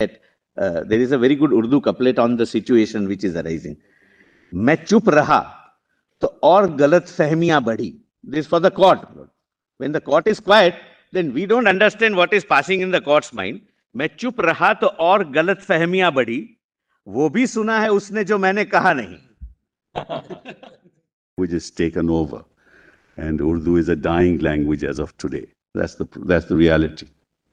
that uh, there is a very good Urdu couplet on the situation which is arising. میں چپ رہا تو اور غلط فہمیاں بڑھی this for the cat when the cat is quiet then we don't understand what is passing in the cat's mind میں چپ رہا تو اور غلط فہمیاں بڑھی وہ بھی سنا ہے اس نے جو میں نے کہا نہیں which is taken over and Urdu is a dying language as of today. That's the that's the reality.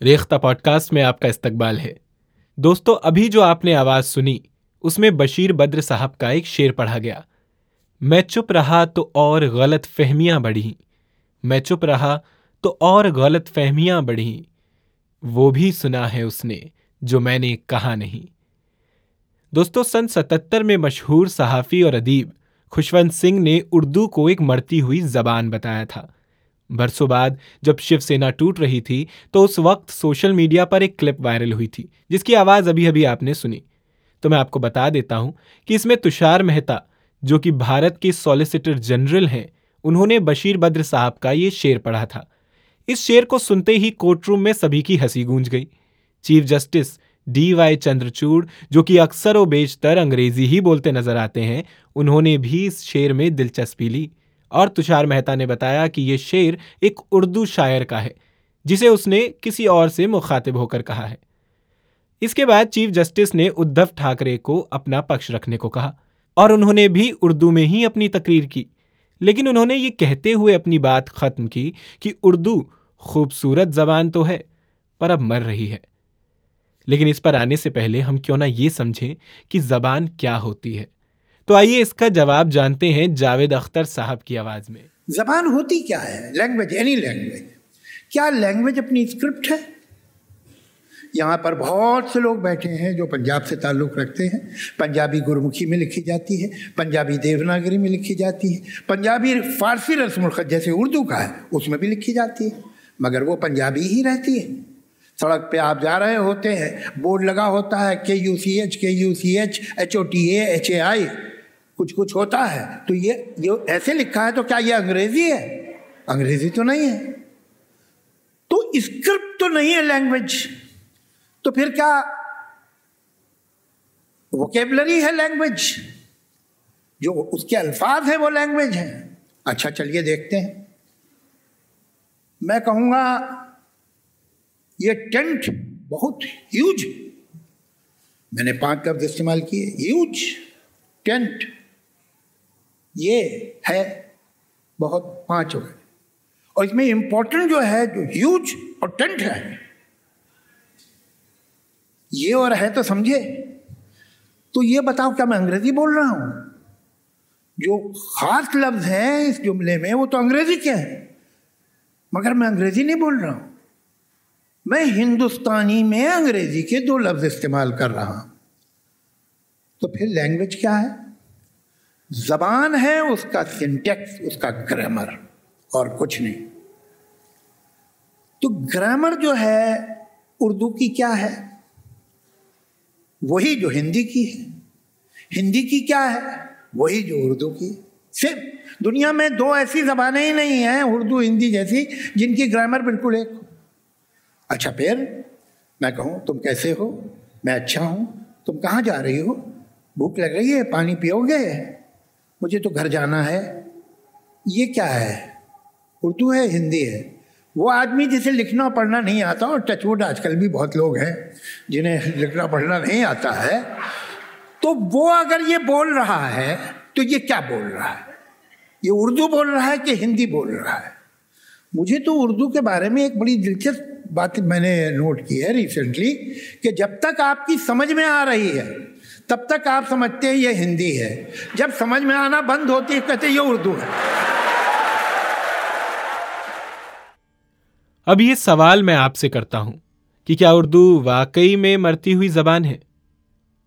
Rekhta podcast میں آپ کا استقبال ہے۔ دوستو، ابھی جو آپ نے آواز سنی، اس میں بشیر بدر صاحب کا ایک شعر پڑھا گیا۔ میں چپ رہا تو اور غلط فہمیاں بڑھیں۔ میں چپ رہا تو اور غلط فہمیاں بڑھیں۔ وہ بھی سنا ہے اس نے جو میں نے کہا نہیں۔ دوستو، سن ستتر میں مشہور صحافی اور ادیب خوشونت سنگھ نے اردو کو ایک مرتی ہوئی زبان بتایا تھا۔ برسوں بعد جب شیو سینا ٹوٹ رہی تھی تو اس وقت سوشل میڈیا پر ایک کلپ وائرل ہوئی تھی، جس کی آواز ابھی ابھی آپ نے سنی۔ تو میں آپ کو بتا دیتا ہوں کہ اس میں تشار مہتا، جو کہ بھارت کے سالیسیٹر جنرل ہیں، انہوں نے بشیر بدر صاحب کا یہ شعر پڑھا تھا۔ اس شعر کو سنتے ہی کوٹ روم میں سبھی کی ہنسی گونج گئی۔ Chief justice D Y Chandrachud جو کہ اکثر و بیشتر انگریزی ہی بولتے نظر آتے ہیں، انہوں نے بھی اس شعر میں دلچسپی لی۔ اور تشار مہتا نے بتایا کہ یہ شعر ایک اردو شاعر کا ہے، جسے اس نے کسی اور سے مخاطب ہو کر کہا ہے۔ اس کے بعد چیف جسٹس نے ادھو ٹھاکرے کو اپنا پکش رکھنے کو کہا اور انہوں نے بھی اردو میں ہی اپنی تقریر کی۔ لیکن انہوں نے یہ کہتے ہوئے اپنی بات ختم کی کہ اردو خوبصورت زبان تو ہے، پر اب مر رہی ہے۔ لیکن اس پر آنے سے پہلے ہم کیوں نہ یہ سمجھیں کہ زبان کیا ہوتی ہے۔ تو آئیے اس کا جواب جانتے ہیں جاوید اختر صاحب کی آواز میں۔ زبان ہوتی کیا ہے؟ لینگویج اینی لینگویج کیا لینگویج اپنی اسکرپٹ ہے؟ یہاں پر بہت سے لوگ بیٹھے ہیں جو پنجاب سے تعلق رکھتے ہیں۔ پنجابی گرمکھی میں لکھی جاتی ہے، پنجابی دیوناگری میں لکھی جاتی ہے۔ پنجابی فارسی رسم الخط جیسے اردو کا ہے، اس میں بھی لکھی جاتی ہے، مگر وہ پنجابی ہی رہتی ہے۔ سڑک پہ آپ جا رہے ہوتے ہیں، بورڈ لگا ہوتا ہے K U C H K U C H H O T A H A I کچھ کچھ ہوتا ہے۔ تو یہ جو ایسے لکھا ہے تو کیا یہ انگریزی ہے؟ انگریزی تو نہیں ہے۔ تو اسکرپٹ تو نہیں ہے لینگویج۔ تو پھر کیا وکیبلری ہے لینگویج؟ جو اس کے الفاظ ہیں وہ لینگویج ہیں۔ اچھا چلیے دیکھتے ہیں۔ میں کہوں گا، یہ ٹینٹ بہت ہیوج میں نے پانچ لفظ استعمال کیے۔ ہیوج ٹینٹ یہ ہے بہت پانچ ہو گئے۔ اور اس میں امپورٹنٹ جو ہے، جو ہیوج اور ٹینٹ ہے، یہ اور ہے تو سمجھے۔ تو یہ بتاؤ، کیا میں انگریزی بول رہا ہوں؟ جو خاص لفظ ہیں اس جملے میں، وہ تو انگریزی کے ہیں۔ مگر میں انگریزی نہیں بول رہا ہوں۔ میں ہندوستانی میں انگریزی کے دو لفظ استعمال کر رہا ہوں۔ تو پھر لینگویج کیا ہے؟ زبان ہے، اس کا سنٹیکس اس کا گرامر اور کچھ نہیں۔ تو گرامر جو ہے، اردو کی کیا ہے؟ وہی جو ہندی کی ہے۔ ہندی کی کیا ہے؟ وہی جو اردو کی۔ صرف دنیا میں دو ایسی زبانیں ہی نہیں ہیں، اردو، ہندی جیسی، جن کی گرامر بالکل ایک اچھا پھر، میں کہوں، تم کیسے ہو؟ میں اچھا ہوں، تم کہاں جا رہی ہو؟ بھوک لگ رہی ہے، پانی پیو گے؟ مجھے تو گھر جانا ہے۔ یہ کیا ہے؟ اردو ہے، ہندی ہے۔ وہ آدمی جسے لکھنا پڑھنا نہیں آتا، اور ٹچ ووڈ آج کل بھی بہت لوگ ہیں جنہیں لکھنا پڑھنا نہیں آتا ہے، تو وہ اگر یہ بول رہا ہے، تو یہ کیا بول رہا ہے؟ یہ اردو بول رہا ہے کہ ہندی بول رہا ہے؟ مجھے تو اردو کے بارے میں ایک بڑی دلچسپ بات میں نے نوٹ کی ہے ریسنٹلی، کہ جب تک آپ کی سمجھ میں آ رہی ہے تب تک آپ سمجھتے ہیں یہ ہندی ہے۔ جب سمجھ میں آنا بند ہوتی ہے، کہتے یہ اردو ہے۔ اب یہ سوال میں آپ سے کرتا ہوں کہ کیا اردو واقعی میں مرتی ہوئی زبان ہے؟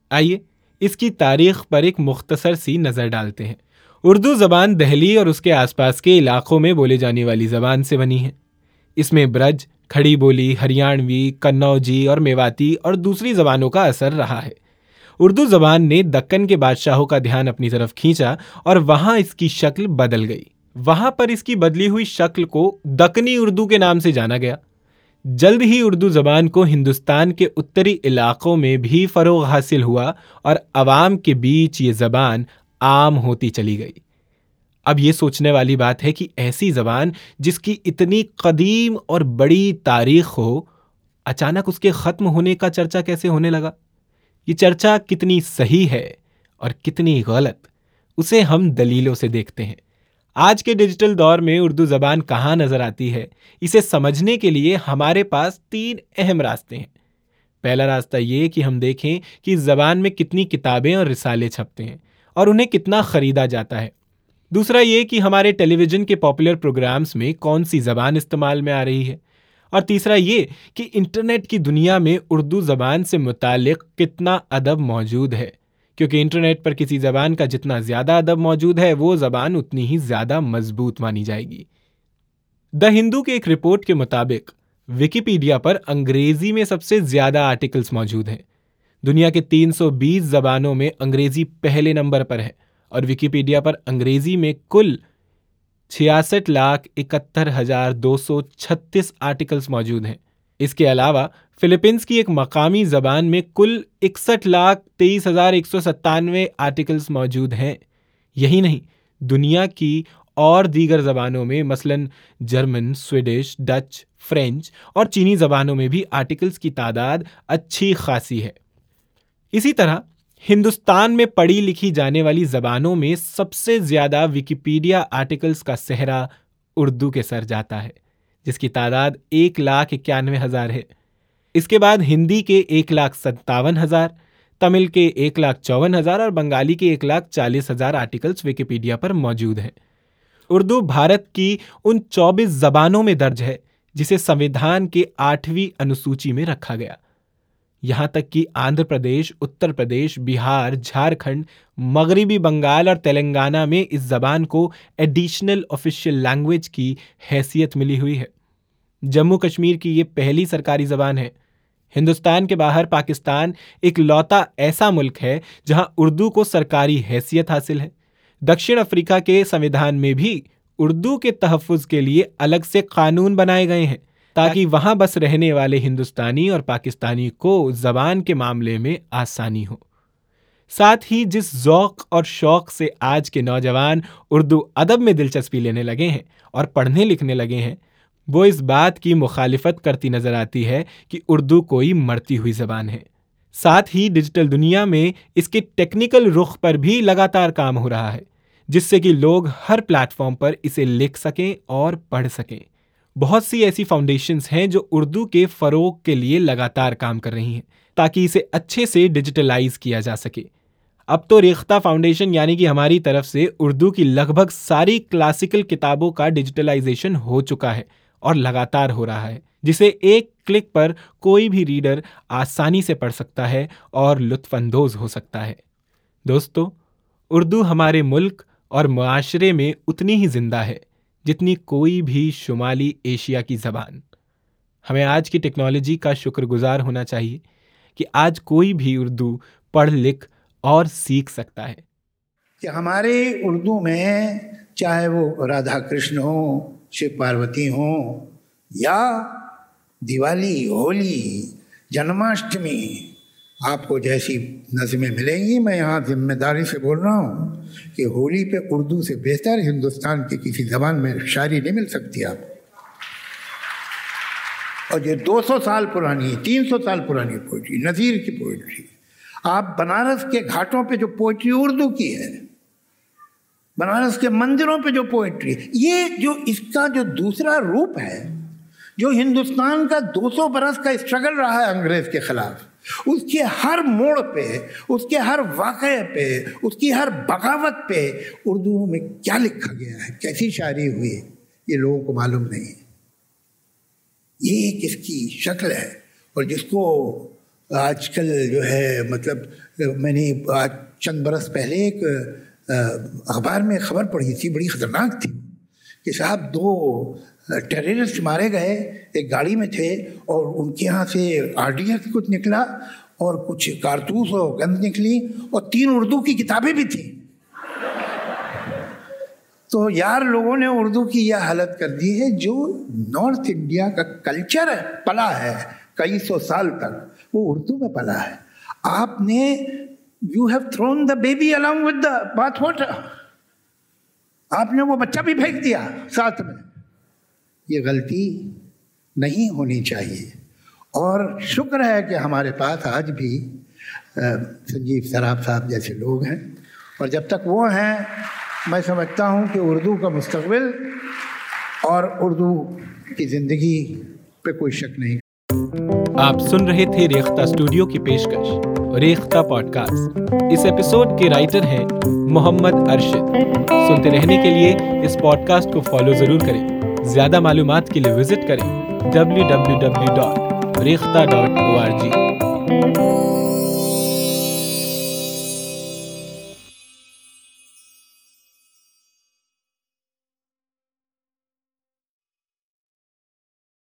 آئیے اس کی تاریخ پر ایک مختصر سی نظر ڈالتے ہیں۔ اردو زبان دہلی اور اس کے آس پاس کے علاقوں میں بولے جانے والی زبان سے بنی ہے۔ اس میں برج، کھڑی بولی، ہریانوی، کنوجی اور میواتی اور دوسری زبانوں کا اثر رہا ہے۔ اردو زبان نے دکن کے بادشاہوں کا دھیان اپنی طرف کھینچا اور وہاں اس کی شکل بدل گئی۔ وہاں پر اس کی بدلی ہوئی شکل کو دکنی اردو کے نام سے جانا گیا۔ جلد ہی اردو زبان کو ہندوستان کے اتری علاقوں میں بھی فروغ حاصل ہوا اور عوام کے بیچ یہ زبان عام ہوتی چلی گئی۔ اب یہ سوچنے والی بات ہے کہ ایسی زبان جس کی اتنی قدیم اور بڑی تاریخ ہو، اچانک اس کے ختم ہونے کا چرچا کیسے ہونے لگا؟ یہ چرچا کتنی صحیح ہے اور کتنی غلط، اسے ہم دلیلوں سے دیکھتے ہیں۔ آج کے ڈیجیٹل دور میں اردو زبان کہاں نظر آتی ہے، اسے سمجھنے کے لیے ہمارے پاس تین اہم راستے ہیں۔ پہلا راستہ یہ کہ ہم دیکھیں کہ اس زبان میں کتنی کتابیں اور رسالے چھپتے ہیں اور انہیں کتنا خریدا جاتا ہے۔ دوسرا یہ کہ ہمارے ٹیلی ویژن کے پاپولر پروگرامز میں کون سی زبان استعمال میں آ رہی ہے۔ اور تیسرا یہ کہ انٹرنیٹ کی دنیا میں اردو زبان سے متعلق کتنا ادب موجود ہے۔ کیونکہ انٹرنیٹ پر کسی زبان کا جتنا زیادہ ادب موجود ہے، وہ زبان اتنی ہی زیادہ مضبوط مانی جائے گی۔ دا ہندو کے ایک رپورٹ کے مطابق وکیپیڈیا پر انگریزی میں سب سے زیادہ آرٹیکلز موجود ہیں۔ دنیا کے تین سو بیس زبانوں میں انگریزی پہلے نمبر پر ہے اور وکیپیڈیا پر انگریزی میں کل چھیاسٹھ لاکھ اکہتر ہزار دو سو چھتیس آرٹیکلس موجود ہیں۔ اس کے علاوہ فلپینس کی ایک مقامی زبان میں کل اکسٹھ لاکھ تیئیس ہزار ایک سو ستانوے آرٹیکلس موجود ہیں۔ یہی نہیں، دنیا کی اور دیگر زبانوں میں، مثلا جرمن، سویڈش، ڈچ، فرینچ اور چینی زبانوں میں بھی آرٹیکلس کی تعداد اچھی خاصی ہے۔ اسی طرح ہندوستان میں پڑھی لکھی جانے والی زبانوں میں سب سے زیادہ وکیپیڈیا آرٹیکلس کا صحرا اردو کے سر جاتا ہے، جس کی تعداد ایک لاکھ اکیانوے ہزار ہے۔ اس کے بعد ہندی کے ایک لاکھ ستاون ہزار، تمل کے ایک لاکھ چون ہزار اور بنگالی کے ایک لاکھ چالیس ہزار آرٹیکلس وکیپیڈیا پر موجود ہیں۔ اردو بھارت کی ان چوبیس زبانوں میں درج ہے، جسے سمویدھان کے آٹھویں انوسوچی میں رکھا گیا۔ یہاں تک کہ آندھر پردیش، اتر پردیش، بہار، جھارکھنڈ، مغربی بنگال اور تلنگانہ میں اس زبان کو ایڈیشنل آفیشیل لینگویج کی حیثیت ملی ہوئی ہے۔ جموں کشمیر کی یہ پہلی سرکاری زبان ہے۔ ہندوستان کے باہر پاکستان ایک لوتا ایسا ملک ہے جہاں اردو کو سرکاری حیثیت حاصل ہے۔ دکشن افریقہ کے سمویدھان میں بھی اردو کے تحفظ کے لیے الگ سے قانون بنائے گئے ہیں۔ تاکہ وہاں بس رہنے والے ہندوستانی اور پاکستانی کو زبان کے معاملے میں آسانی ہو۔ ساتھ ہی جس ذوق اور شوق سے آج کے نوجوان اردو ادب میں دلچسپی لینے لگے ہیں اور پڑھنے لکھنے لگے ہیں، وہ اس بات کی مخالفت کرتی نظر آتی ہے کہ اردو کوئی مرتی ہوئی زبان ہے۔ ساتھ ہی ڈیجیٹل دنیا میں اس کے ٹیکنیکل رخ پر بھی لگاتار کام ہو رہا ہے، جس سے کہ لوگ ہر پلیٹ فارم پر اسے لکھ سکیں اور پڑھ سکیں۔ بہت سی ایسی فاؤنڈیشنز ہیں جو اردو کے فروغ کے لیے لگاتار کام کر رہی ہیں تاکہ اسے اچھے سے ڈیجیٹلائز کیا جا سکے۔ اب تو ریختہ فاؤنڈیشن یعنی کہ ہماری طرف سے اردو کی لگ بھگ ساری کلاسیکل کتابوں کا ڈیجیٹلائزیشن ہو چکا ہے اور لگاتار ہو رہا ہے، جسے ایک کلک پر کوئی بھی ریڈر آسانی سے پڑھ سکتا ہے اور لطف اندوز ہو سکتا ہے۔ دوستو، اردو ہمارے ملک اور معاشرے میں اتنی ہی زندہ ہے۔ جتنی کوئی بھی شمالی ایشیا کی زبان۔ ہمیں آج کی ٹیکنالوجی کا شکر گزار ہونا چاہیے کہ آج کوئی بھی اردو پڑھ، لکھ اور سیکھ سکتا ہے۔ کہ ہمارے اردو میں چاہے وہ رادھا کرشن ہوں شیو پاروتی ہوں یا دیوالی، ہولی، جنماشٹمی آپ کو جیسی نظمیں ملیں گی، میں یہاں ذمہ داری سے بول رہا ہوں کہ ہولی پہ اردو سے بہتر ہندوستان کی کسی زبان میں شاعری نہیں مل سکتی آپ اور یہ دو سو سال پرانی تین سو سال پرانی پوئٹری، نذیر کی پوئٹری۔ آپ بنارس کے گھاٹوں پہ جو پوئٹری اردو کی ہے، بنارس کے مندروں پہ جو پوئٹری، یہ جو اس کا جو دوسرا روپ ہے، جو ہندوستان کا دو سو برس کا اسٹرگل رہا ہے انگریز کے خلاف اس کے ہر موڑ پہ، اس کے ہر واقعے پہ، اس کی ہر بغاوت پہ اردو میں کیا لکھا گیا ہے؟ کیسی شاعری ہوئی؟ یہ لوگوں کو معلوم نہیں یہ ایک اس کی شکل ہے اور جس کو آج کل جو ہے مطلب میں نے آج چند برس پہلے ایک اخبار میں خبر پڑھی تھی، بڑی خطرناک تھی کہ صاحب دو ٹیررسٹ مارے گئے، ایک گاڑی میں تھے اور ان کے یہاں سے آر ڈی ایف کچھ نکلا اور کچھ کارتوس اور گند نکلی اور تین اردو کی کتابیں بھی تھیں۔ تو یار لوگوں نے اردو کی یہ حالت کر دی ہے، جو نارتھ انڈیا کا کلچر پلا ہے، کئی سو سال تک وہ اردو میں پلا ہے۔ آپ نے you have thrown the baby along with the bath water آپ نے وہ بچہ بھی پھینک دیا ساتھ میں۔ یہ غلطی نہیں ہونی چاہیے۔ اور شکر ہے کہ ہمارے پاس آج بھی سنجیو سراب صاحب جیسے لوگ ہیں۔ اور جب تک وہ ہیں، میں سمجھتا ہوں کہ اردو کا مستقبل اور اردو کی زندگی پہ کوئی شک نہیں۔ آپ سن رہے تھے ریختہ اسٹوڈیو کی پیشکش، ریختہ پوڈ کاسٹ اس ایپیسوڈ کے رائٹر ہیں محمد ارشد۔ سنتے رہنے کے لیے اس پوڈ کاسٹ کو فالو ضرور کریں۔ زیادہ معلومات کے لیے وزٹ کریں W W W dot Rekhta dot O R G